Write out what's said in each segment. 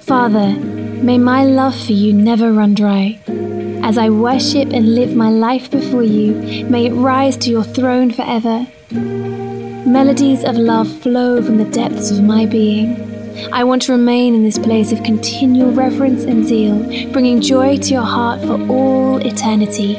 Father, may my love for you never run dry. As I worship and live my life before you, may it rise to your throne forever. Melodies of love flow from the depths of my being. I want to remain in this place of continual reverence and zeal, bringing joy to your heart for all eternity.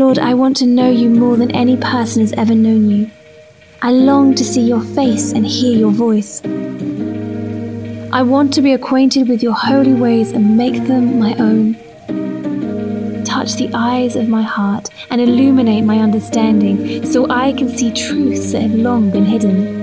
Lord, I want to know you more than any person has ever known you. I long to see your face and hear your voice. I want to be acquainted with your holy ways and make them my own. Touch the eyes of my heart and illuminate my understanding so I can see truths that have long been hidden.